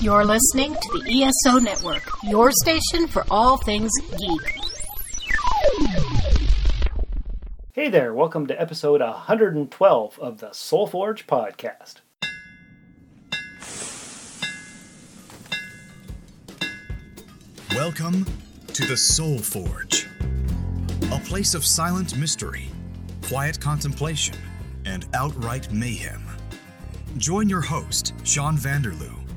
You're listening to the ESO Network, your station for all things geek. Hey there, welcome to episode 112 of the Soul Forge podcast. Welcome to the Soul Forge, a place of silent mystery, quiet contemplation, and outright mayhem. Join your host, Sean Vanderloo,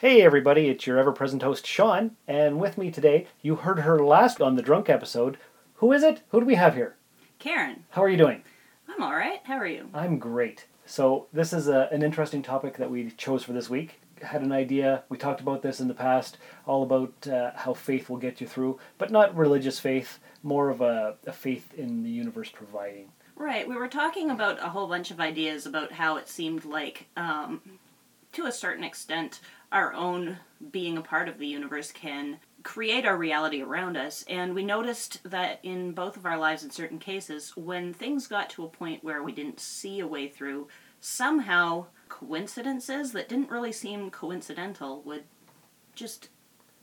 Hey everybody, it's your ever present host Sean, and with me today, you heard her last on the drunk episode. Who is it? Who do we have here? Karen, How are you doing? I'm all right. How are you? I'm great. So, this is a, an interesting topic that we chose for this week. Had an idea, we talked about this in the past, all about uh, how faith will get you through, but not religious faith, more of a, a faith in the universe providing. Right. We were talking about a whole bunch of ideas about how it seemed like, um, to a certain extent, our own being a part of the universe can create our reality around us. And we noticed that in both of our lives, in certain cases, when things got to a point where we didn't see a way through, somehow coincidences that didn't really seem coincidental would just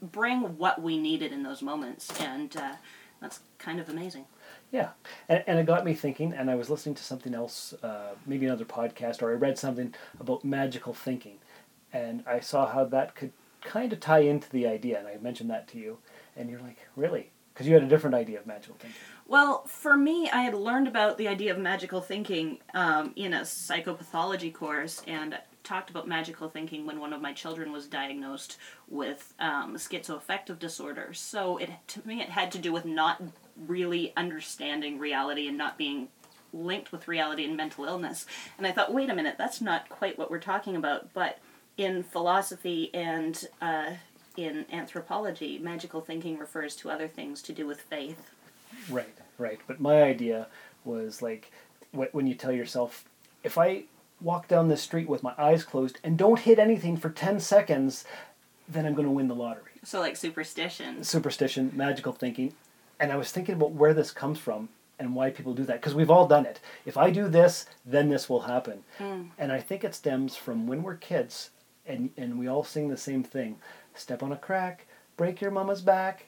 bring what we needed in those moments. And uh, that's kind of amazing. Yeah, and, and it got me thinking, and I was listening to something else, uh, maybe another podcast, or I read something about magical thinking, and I saw how that could kind of tie into the idea, and I mentioned that to you, and you're like, really? Because you had a different idea of magical thinking. Well, for me, I had learned about the idea of magical thinking um, in a psychopathology course and talked about magical thinking when one of my children was diagnosed with um, schizoaffective disorder. So it to me, it had to do with not really understanding reality and not being linked with reality and mental illness. And I thought, wait a minute, that's not quite what we're talking about. But in philosophy and uh, in anthropology, magical thinking refers to other things to do with faith. Right, right. But my idea was like when you tell yourself, if I walk down the street with my eyes closed and don't hit anything for 10 seconds, then I'm going to win the lottery. So, like superstition. Superstition, magical thinking. And I was thinking about where this comes from and why people do that because we've all done it. If I do this, then this will happen. And I think it stems from when we're kids and, and we all sing the same thing step on a crack, break your mama's back,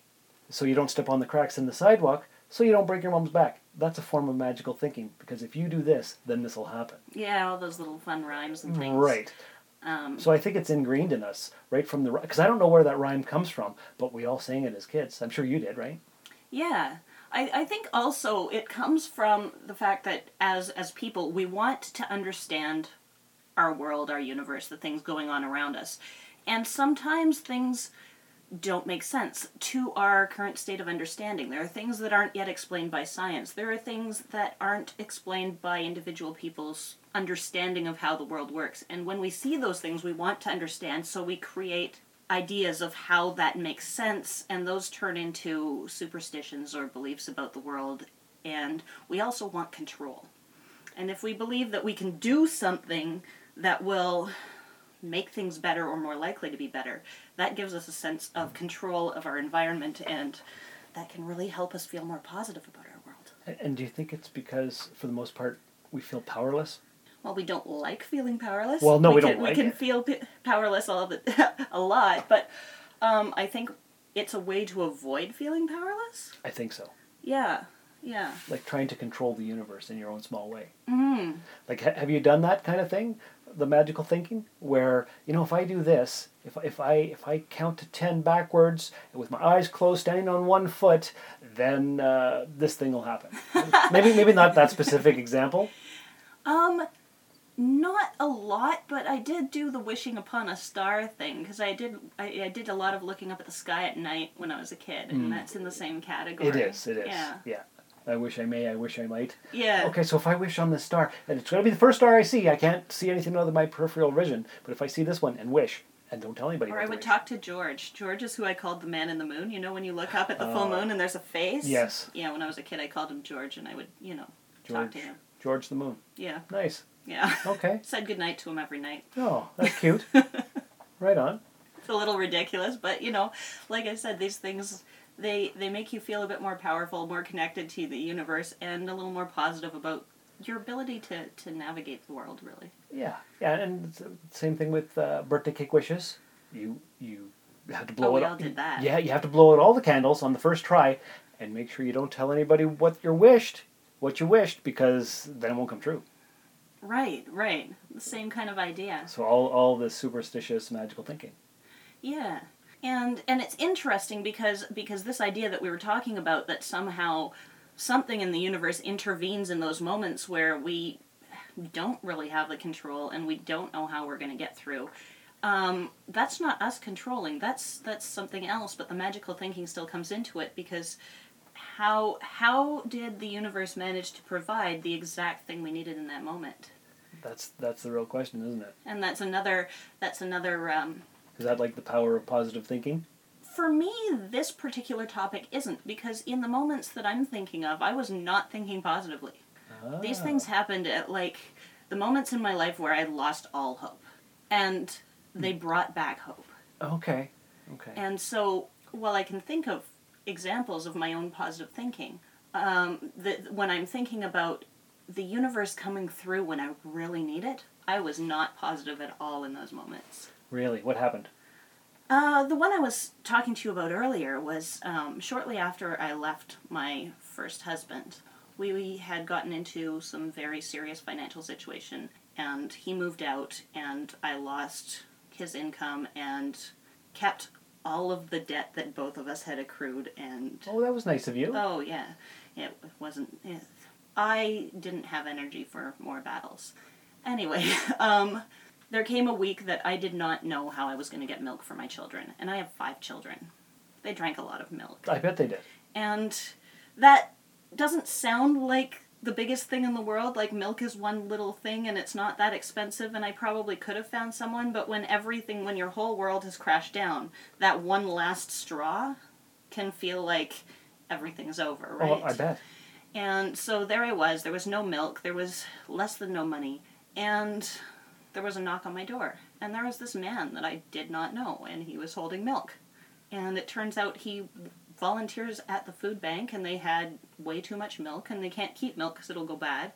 so you don't step on the cracks in the sidewalk, so you don't break your mom's back. That's a form of magical thinking because if you do this, then this will happen. Yeah, all those little fun rhymes and things. Right. Um, So I think it's ingrained in us right from the because I don't know where that rhyme comes from, but we all sang it as kids. I'm sure you did, right? Yeah. I, I think also it comes from the fact that as as people we want to understand our world, our universe, the things going on around us. And sometimes things don't make sense to our current state of understanding. There are things that aren't yet explained by science. There are things that aren't explained by individual people's understanding of how the world works. And when we see those things, we want to understand, so we create ideas of how that makes sense, and those turn into superstitions or beliefs about the world. And we also want control. And if we believe that we can do something that will make things better or more likely to be better, that gives us a sense of control of our environment and that can really help us feel more positive about our world. And, do you think it's because, for the most part, we feel powerless? Well, we don't like feeling powerless. Well, no, we can, don't like We can it. feel p- powerless all the, a lot, but um, I think it's a way to avoid feeling powerless. I think so. Yeah, yeah. Like trying to control the universe in your own small way. Mm. Like, ha- have you done that kind of thing? The magical thinking, where you know, if I do this, if if I if I count to ten backwards with my eyes closed, standing on one foot, then uh, this thing will happen. maybe maybe not that specific example. Um, not a lot, but I did do the wishing upon a star thing because I did I, I did a lot of looking up at the sky at night when I was a kid, and that's in the same category. Mm. It is. It is. Yeah. Yeah. I wish I may, I wish I might. Yeah. Okay, so if I wish on this star, and it's going to be the first star I see, I can't see anything other than my peripheral vision. But if I see this one and wish, and don't tell anybody. Or I would wish. talk to George. George is who I called the man in the moon. You know when you look up at the full moon and there's a face? Yes. Yeah, when I was a kid I called him George and I would, you know, talk to him. George the Moon. Yeah. Nice. Yeah. Okay. Said goodnight to him every night. Oh, that's cute. right on. It's a little ridiculous, but you know, like I said, these things they they make you feel a bit more powerful, more connected to the universe, and a little more positive about your ability to, to navigate the world, really. Yeah, yeah, and same thing with uh, birthday cake wishes. You you have to blow Oh, it. we all did that. Yeah, you have to blow out all the candles on the first try, and make sure you don't tell anybody what you wished, what you wished, because then it won't come true. Right, right. The same kind of idea. So all all this superstitious magical thinking. Yeah. And and it's interesting because because this idea that we were talking about that somehow something in the universe intervenes in those moments where we don't really have the control and we don't know how we're going to get through. Um, that's not us controlling. That's that's something else. But the magical thinking still comes into it because how how did the universe manage to provide the exact thing we needed in that moment? That's that's the real question, isn't it? And that's another that's another um, Is that like the power of positive thinking? For me, this particular topic isn't because in the moments that I'm thinking of, I was not thinking positively. These Ah. things happened at like the moments in my life where I lost all hope, and they brought back hope. Okay. Okay. And so, while I can think of examples of my own positive thinking, um, that when I'm thinking about the universe coming through when I really need it, I was not positive at all in those moments. really, what happened? Uh, the one I was talking to you about earlier was um, shortly after I left my first husband. We, we had gotten into some very serious financial situation, and he moved out, and I lost his income and kept all of the debt that both of us had accrued. And Oh, that was nice of you. oh yeah, it wasn't. It, I didn't have energy for more battles. Anyway, um, there came a week that I did not know how I was going to get milk for my children, and I have five children. They drank a lot of milk. I bet they did. And that doesn't sound like the biggest thing in the world. Like, milk is one little thing and it's not that expensive, and I probably could have found someone, but when everything, when your whole world has crashed down, that one last straw can feel like everything's over, oh, right? Oh, I bet. And so there I was. There was no milk. There was less than no money. And there was a knock on my door. And there was this man that I did not know, and he was holding milk. And it turns out he volunteers at the food bank, and they had way too much milk, and they can't keep milk because it'll go bad.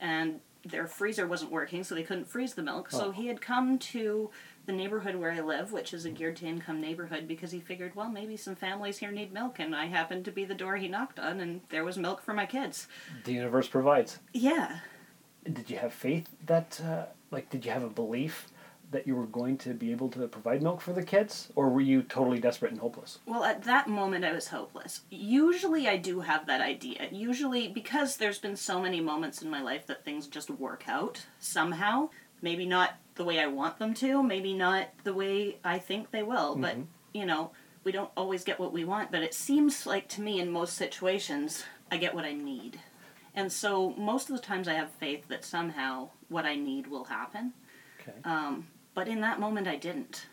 And their freezer wasn't working, so they couldn't freeze the milk. So Oh. he had come to the neighborhood where I live, which is a geared to income neighborhood, because he figured, well, maybe some families here need milk, and I happened to be the door he knocked on, and there was milk for my kids. The universe provides. Yeah. Did you have faith that, uh, like, did you have a belief that you were going to be able to provide milk for the kids, or were you totally desperate and hopeless? Well, at that moment, I was hopeless. Usually, I do have that idea. Usually, because there's been so many moments in my life that things just work out somehow. Maybe not the way I want them to, maybe not the way I think they will, but, you know, we don't always get what we want, but it seems like to me in most situations, I get what I need. And so, most of the times, I have faith that somehow what I need will happen. Okay. Um, but in that moment, I didn't.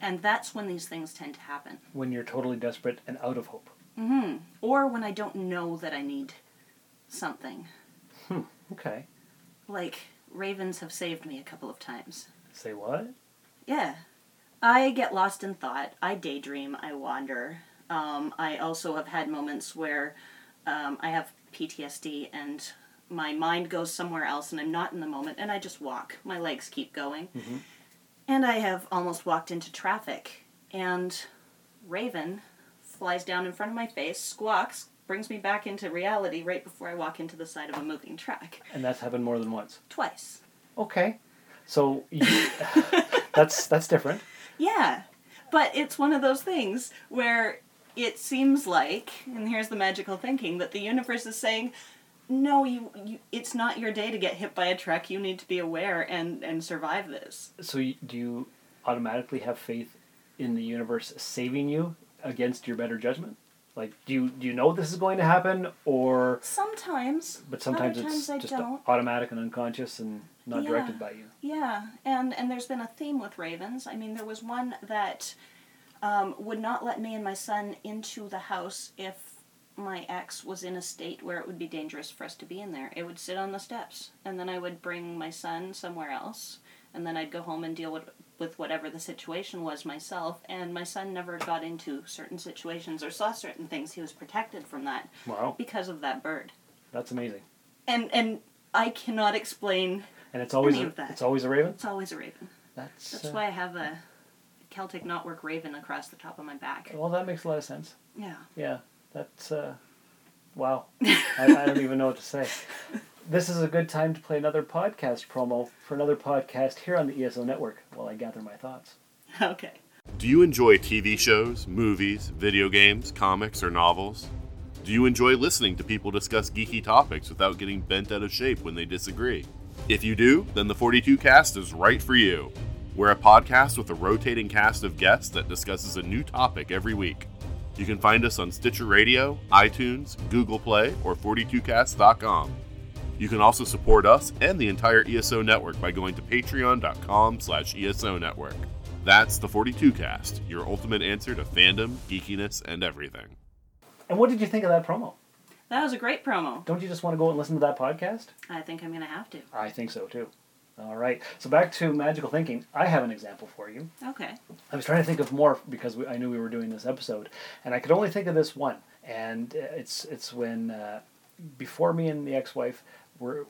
And that's when these things tend to happen. when you're totally desperate and out of hope. Mm-hmm. Or when I don't know that I need something. Hmm. Okay. Like, ravens have saved me a couple of times. Say what? Yeah. I get lost in thought. I daydream. I wander. Um, I also have had moments where um, I have PTSD and my mind goes somewhere else and I'm not in the moment and I just walk. My legs keep going. And I have almost walked into traffic and Raven flies down in front of my face, squawks, brings me back into reality right before I walk into the side of a moving truck. And that's happened more than once. Twice. Okay. So you, that's that's different. Yeah. But it's one of those things where it seems like, and here's the magical thinking, that the universe is saying, no, you, you it's not your day to get hit by a truck. You need to be aware and, and survive this. So you, do you automatically have faith in the universe saving you against your better judgment? Like, do you do you know this is going to happen, or Sometimes. but sometimes it's I just don't. automatic and unconscious and not Yeah. directed by you. Yeah, and and there's been a theme with ravens. I mean, there was one that um, would not let me and my son into the house if my ex was in a state where it would be dangerous for us to be in there. It would sit on the steps, and then I would bring my son somewhere else, and then I'd go home and deal with with whatever the situation was myself. And my son never got into certain situations or saw certain things. He was protected from that Wow, because of that bird. that's amazing. And and I cannot explain. And it's always Any a, of that. it's always a raven. It's always a raven. That's, That's uh, why I have a Celtic knotwork raven across the top of my back. Well, that makes a lot of sense. Yeah. Yeah, that's uh, wow. I, I don't even know what to say. This is a good time to play another podcast promo for another podcast here on the ESO network while I gather my thoughts. Okay. Do you enjoy TV shows, movies, video games, comics, or novels? Do you enjoy listening to people discuss geeky topics without getting bent out of shape when they disagree? If you do, then the 42 Cast is right for you. We're a podcast with a rotating cast of guests that discusses a new topic every week. You can find us on Stitcher Radio, iTunes, Google Play, or 42cast.com. You can also support us and the entire ESO network by going to patreon.com slash ESO network. That's the 42 Cast, your ultimate answer to fandom, geekiness, and everything. And what did you think of that promo? That was a great promo. Don't you just want to go and listen to that podcast? I think I'm going to have to. I think so too. All right. So back to magical thinking. I have an example for you. Okay. I was trying to think of more because we, I knew we were doing this episode, and I could only think of this one. And uh, it's it's when uh, before me and the ex-wife were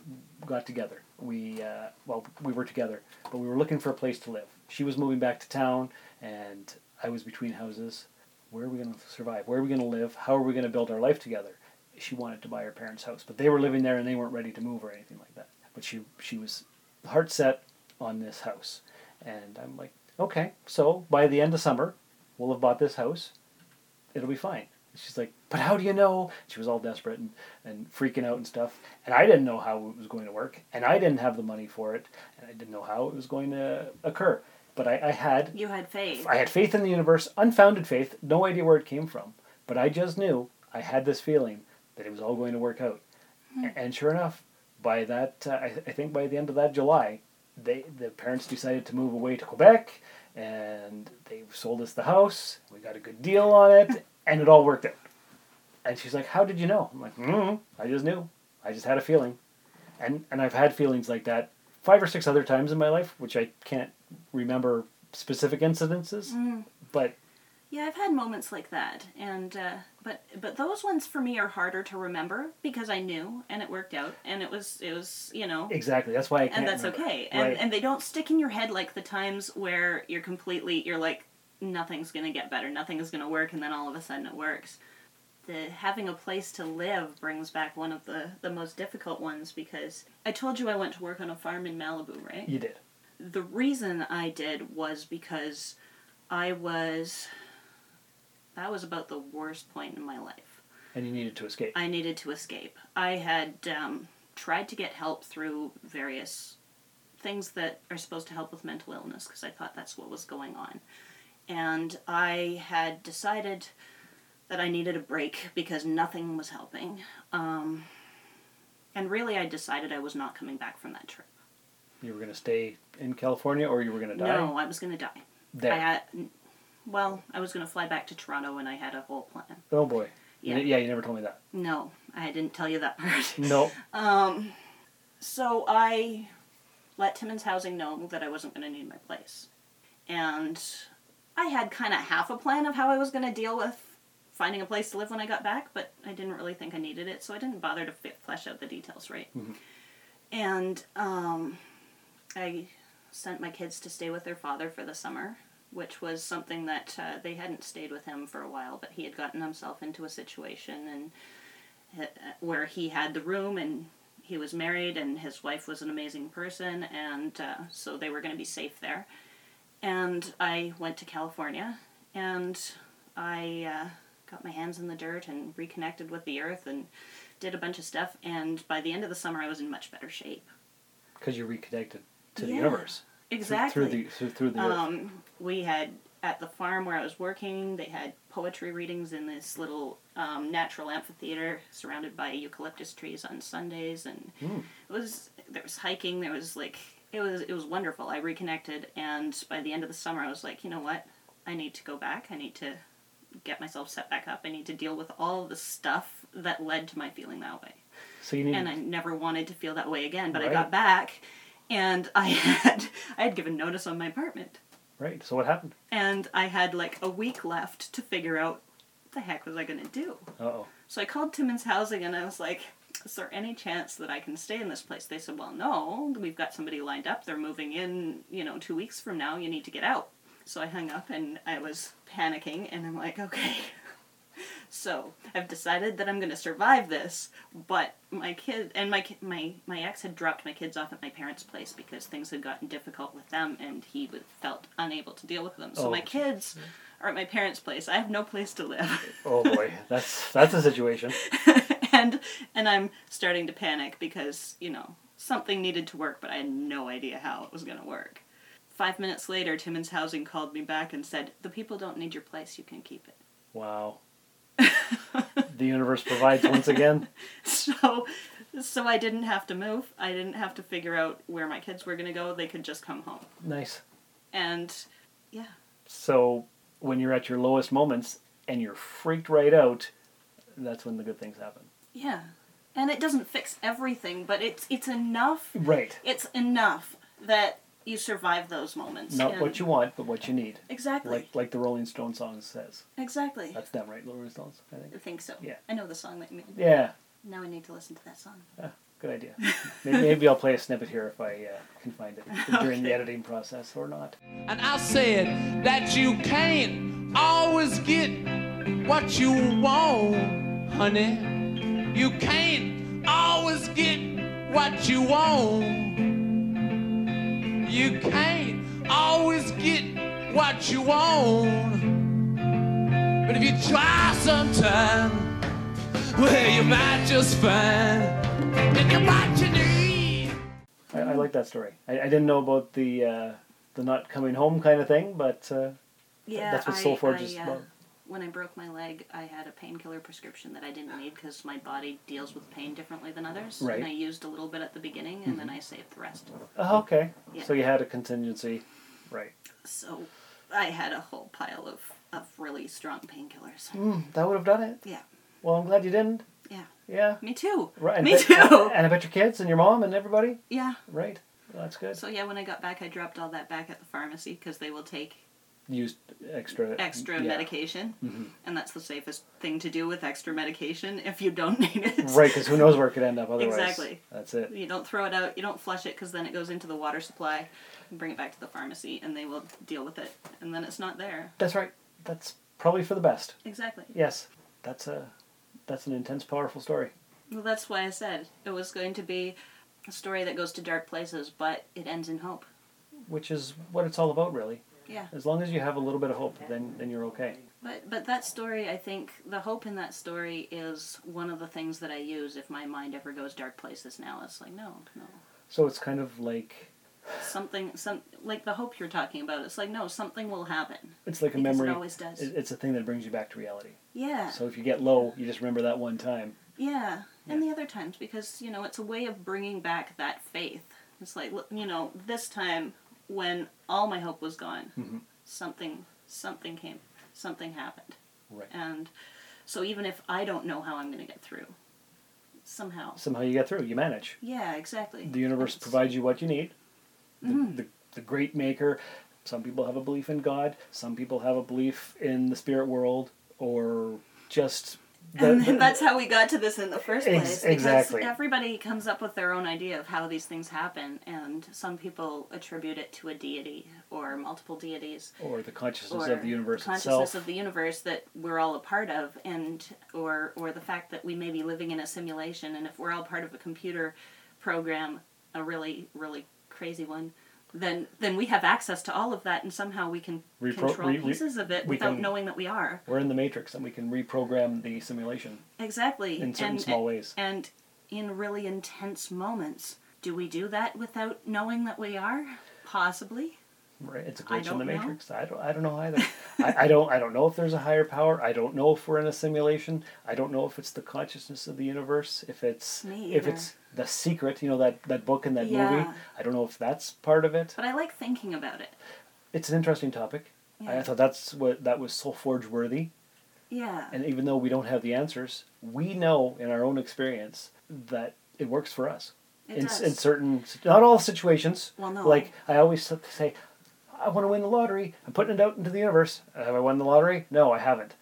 got together. We uh, well we were together, but we were looking for a place to live. She was moving back to town, and I was between houses. Where are we going to survive? Where are we going to live? How are we going to build our life together? She wanted to buy her parents' house, but they were living there and they weren't ready to move or anything like that. But she she was heart set on this house, and I'm like, okay, so by the end of summer, we'll have bought this house. It'll be fine. She's like, but how do you know? She was all desperate and, and freaking out and stuff. And I didn't know how it was going to work. And I didn't have the money for it. And I didn't know how it was going to occur. But I, I had You had faith. I had faith in the universe, unfounded faith, no idea where it came from. But I just knew, I had this feeling that it was all going to work out. Hmm. A- And sure enough, by that, uh, I, I think by the end of that July, they the parents decided to move away to Quebec, and they sold us the house. We got a good deal on it, and it all worked out. And she's like, "How did you know?" I'm like, mm, "I just knew. I just had a feeling." And and I've had feelings like that five or six other times in my life, which I can't remember specific incidences, Mm. but Yeah, I've had moments like that, and uh, but but those ones for me are harder to remember because I knew and it worked out, and it was it was you know exactly that's why I can't. and that's remember. okay and Right. and they don't stick in your head like the times where you're completely you're like nothing's gonna get better nothing is gonna work and then all of a sudden it works the having a place to live brings back one of the the most difficult ones because i told you i went to work on a farm in malibu right you did. the reason i did was because i was that was about the worst point in my life and you needed to escape. I needed to escape. I had um, tried to get help through various things that are supposed to help with mental illness because I thought that's what was going on. And I had decided that I needed a break because nothing was helping. Um, and really, I decided I was not coming back from that trip. you were going to stay in California, or you were going to die No, I was going to die. there. I had, well, I was going to fly back to Toronto and I had a whole plan. oh boy. Yeah. You- yeah, you never told me that. No, I didn't tell you that part. No. Um, so I let Timmins Housing know that I wasn't going to need my place. And I had kind of half a plan of how I was going to deal with finding a place to live when I got back, but I didn't really think I needed it, so I didn't bother to flesh out the details right. And um, I sent my kids to stay with their father for the summer, which was something that uh, they hadn't stayed with him for a while, but he had gotten himself into a situation and uh, where he had the room and he was married and his wife was an amazing person and uh, so they were going to be safe there. And i went to california and i uh, got my hands in the dirt and reconnected with the earth and did a bunch of stuff and by the end of the summer i was in much better shape. Because you reconnected to the universe. Through- exactly Through, the through, through the um, we had at the farm where I was working, they had poetry readings in this little um, natural amphitheater surrounded by eucalyptus trees on Sundays, and it was there was hiking. There was like it was it was wonderful. I reconnected, and by the end of the summer, I was like, you know what, I need to go back. I need to get myself set back up. I need to deal with all the stuff that led to my feeling that way So you need. and I never wanted to feel that way again. But I got back, and I had I had given notice on my apartment, right. So what happened? and I had like a week left to figure out what the heck was I going to do. Uh oh. So I called Timmins Housing, and I was like. Is there any chance that I can stay in this place? They said, Well, no, we've got somebody lined up. They're moving in, you know, two weeks from now. You need to get out. So I hung up and I was panicking, and I'm like, Okay. So I've decided that I'm going to survive this, but my kid and my my my ex had dropped my kids off at my parents' place because things had gotten difficult with them, and he felt unable to deal with them. So Oh, my geez. kids are at my parents' place. I have no place to live, Oh boy, that's that's a situation. and and I'm starting to panic because you know something needed to work, but I had no idea how it was going to work. Five minutes later, Timmins Housing called me back and said, "The people don't need your place. You can keep it." Wow. The universe provides once again. so so I didn't have to move. I didn't have to figure out where my kids were going to go. They could just come home. Nice. And yeah, So when you're at your lowest moments and you're freaked right out, that's when the good things happen. yeah. And it doesn't fix everything, but it's it's enough. Right. It's enough that you survive those moments. Not and- what you want, but what you need. Exactly. Like like the Rolling Stone song says. exactly. That's them, right? The Rolling Stones, I think. I think. think so. Yeah. I know the song that you made. Yeah. Now I need to listen to that song. Ah, good idea. Maybe, maybe I'll play a snippet here if I uh, can find it during the editing process or not. And I said that you can't always get what you want, honey. You can't always get what you want. You can't always get what you want. But if you try sometime, well, you might just find that you're what you need. I, I like that story. I, I didn't know about the uh, the not coming home kind of thing, but uh, Yeah, that's what I, Soul Forge I, is uh, about. When I broke my leg, I had a painkiller prescription that I didn't need because my body deals with pain differently than others. Right. And I used a little bit at the beginning, and then I saved the rest. oh, okay. Yeah. So you had a contingency, right? So I had a whole pile of, of really strong painkillers. Mm, that would have done it. Yeah, Well, I'm glad you didn't. yeah. Yeah. Me too. Right. and Me bet- too. And I bet your kids and your mom and everybody. Yeah. Right. Well, that's good. So yeah, when I got back, I dropped all that back at the pharmacy because they will take Used extra. extra yeah. medication, Mhm. and that's the safest thing to do with extra medication if you don't need it. Right, because who knows where it could end up otherwise. Exactly. That's it. You don't throw it out. You don't flush it because then it goes into the water supply. Bring it back to the pharmacy, and they will deal with it. And then it's not there. That's right. That's probably for the best. Exactly. Yes. That's a that's an intense, powerful story. Well, that's why I said it was going to be a story that goes to dark places, but it ends in hope. Which is what it's all about, really. Yeah. As long as you have a little bit of hope, then then you're okay. But but that story, I think the hope in that story is one of the things that I use if my mind ever goes dark places. Now it's like no, no, So it's kind of like something, some like the hope you're talking about. It's like no, something will happen. it's like a Because it memory. always does. it- It's a thing that brings you back to reality. Yeah. So if you get low, you just remember that one time. Yeah, and the other times because you know it's a way of bringing back that faith. It's like you know this time when all my hope was gone, Mhm. something something came, something happened, Right. and so even if I don't know how I'm going to get through, somehow, Somehow you get through. You manage. yeah, exactly. The universe provides you what you need. The, Mhm. the, the great maker. Some people have a belief in God. Some people have a belief in the spirit world, or just. The, and then the- that's how we got to this in the first Ex- place. exactly. Because everybody comes up with their own idea of how these things happen, and some people attribute it to a deity or multiple deities. or the consciousness or of the universe itself. consciousness itself. of the universe that we're all a part of and or or the fact that we may be living in a simulation and if we're all part of a computer program a really really crazy one then then we have access to all of that and somehow we can Repro- control re- pieces of it without can- knowing that we are We're in the matrix, and we can reprogram the simulation. exactly In certain and, small ways. and in really intense moments do we do that without knowing that we are possibly Right, it's a glitch in the don't know. matrix. I don't. I don't know either. I, I don't. I don't know if there's a higher power. I don't know if we're in a simulation. I don't know if it's the consciousness of the universe. If it's Me if either. it's the secret. You know that that book and that movie. I don't know if that's part of it. But I like thinking about it. It's an interesting topic. I thought that's what that was Soul Forge worthy. Yeah. And even though we don't have the answers, we know in our own experience that it works for us. It in, does. in certain, not all situations. Well, no. Like I always say, I want to win the lottery. I'm putting it out into the universe. Have I won the lottery? No, I haven't.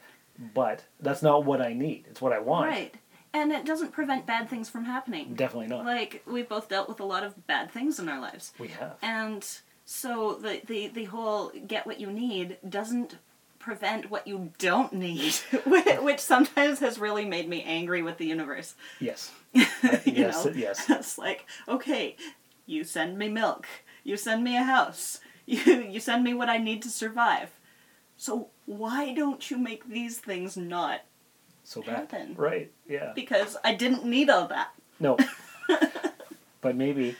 But that's not what I need. It's what I want. Right. And it doesn't prevent bad things from happening. Definitely not. Like we've both dealt with a lot of bad things in our lives. we have. And so the, the, the whole get what you need doesn't prevent what you don't need, which sometimes has really made me angry with the universe. Yes. you yes. know? Yes. It's like, okay, you send me milk, you send me a house, you, you send me what I need to survive. So why don't you make these things not? So bad. Happen. Right. Yeah. Because I didn't need all that. No. but maybe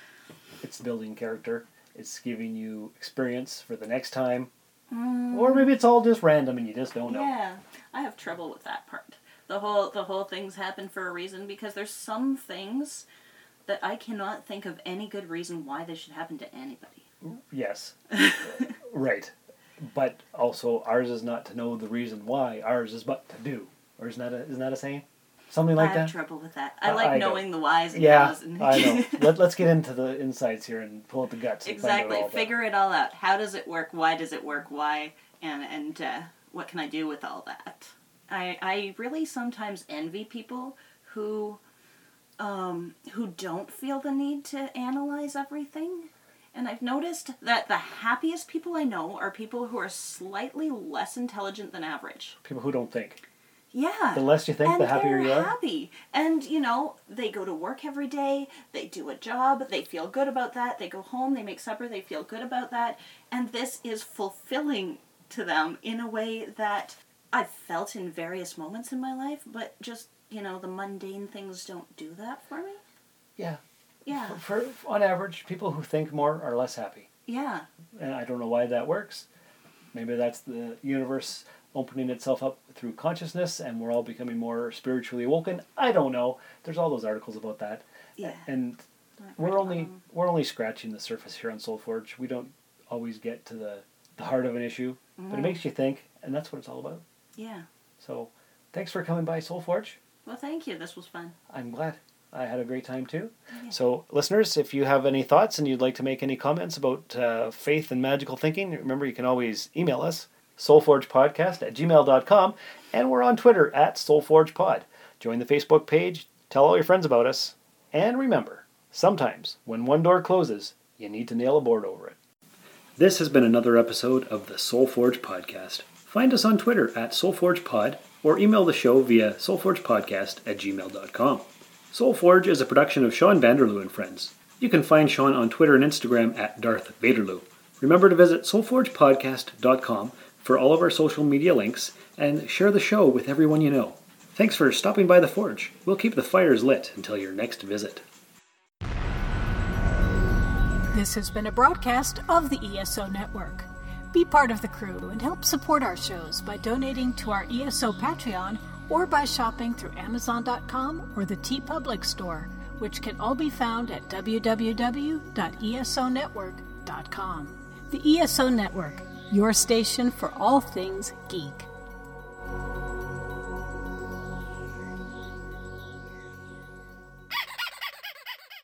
it's building character. It's giving you experience for the next time. Or mm. maybe it's all just random and you just don't know. Yeah, I have trouble with that part. The whole the whole things happen for a reason because there's some things that I cannot think of any good reason why they should happen to anybody. Yes. right. But also, ours is not to know the reason why. Ours is but to do. Or isn't that a, isn't that a saying? Something like I have that? trouble with that. I like I don't. knowing the whys and Yeah, hows. And I know. Let, let's get into the insights here and pull out the guts. And find out exactly. all that. Figure it all out. How does it work? Why does it work? Why? And and uh, what can I do with all that? I I really sometimes envy people who um, who don't feel the need to analyze everything. And I've noticed that the happiest people I know are people who are slightly less intelligent than average. People who don't think. Yeah. The less you think, and the happier you are. happy. And you know, they go to work every day, they do a job, they feel good about that, they go home, they make supper, they feel good about that, and this is fulfilling to them in a way that I've felt in various moments in my life, but just, you know, the mundane things don't do that for me. Yeah. Yeah. For, for on average, people who think more are less happy. Yeah. And I don't know why that works. Maybe that's the universe opening itself up through consciousness and we're all becoming more spiritually awoken. I don't know. There's all those articles about that. Yeah. And we're only we're only scratching the surface here on Soul Forge. We don't always get to the, the heart of an issue, but Mm-hmm. it makes you think, and that's what it's all about. Yeah. So, thanks for coming by Soul Forge. Well, thank you. This was fun. I'm glad. I had a great time too. So, listeners, if you have any thoughts and you'd like to make any comments about uh, faith and magical thinking, remember you can always email us, soulforgepodcast at gmail.com, and we're on Twitter at soulforgepod. Join the Facebook page, tell all your friends about us, and remember, sometimes when one door closes, you need to nail a board over it. This has been another episode of the Soulforge Podcast. Find us on Twitter at SoulforgePod or email the show via soulforgepodcast at gmail.com. Soulforge is a production of Sean Vanderloo and Friends. You can find Sean on Twitter and Instagram at Darth Vaderloo. Remember to visit soulforgepodcast.com for all of our social media links and share the show with everyone you know. Thanks for stopping by the Forge. We'll keep the fires lit until your next visit. This has been a broadcast of the ESO Network. Be part of the crew and help support our shows by donating to our ESO Patreon or by shopping through Amazon.com or the TeePublic Store, which can all be found at www.esonetwork.com. The ESO Network, your station for all things geek.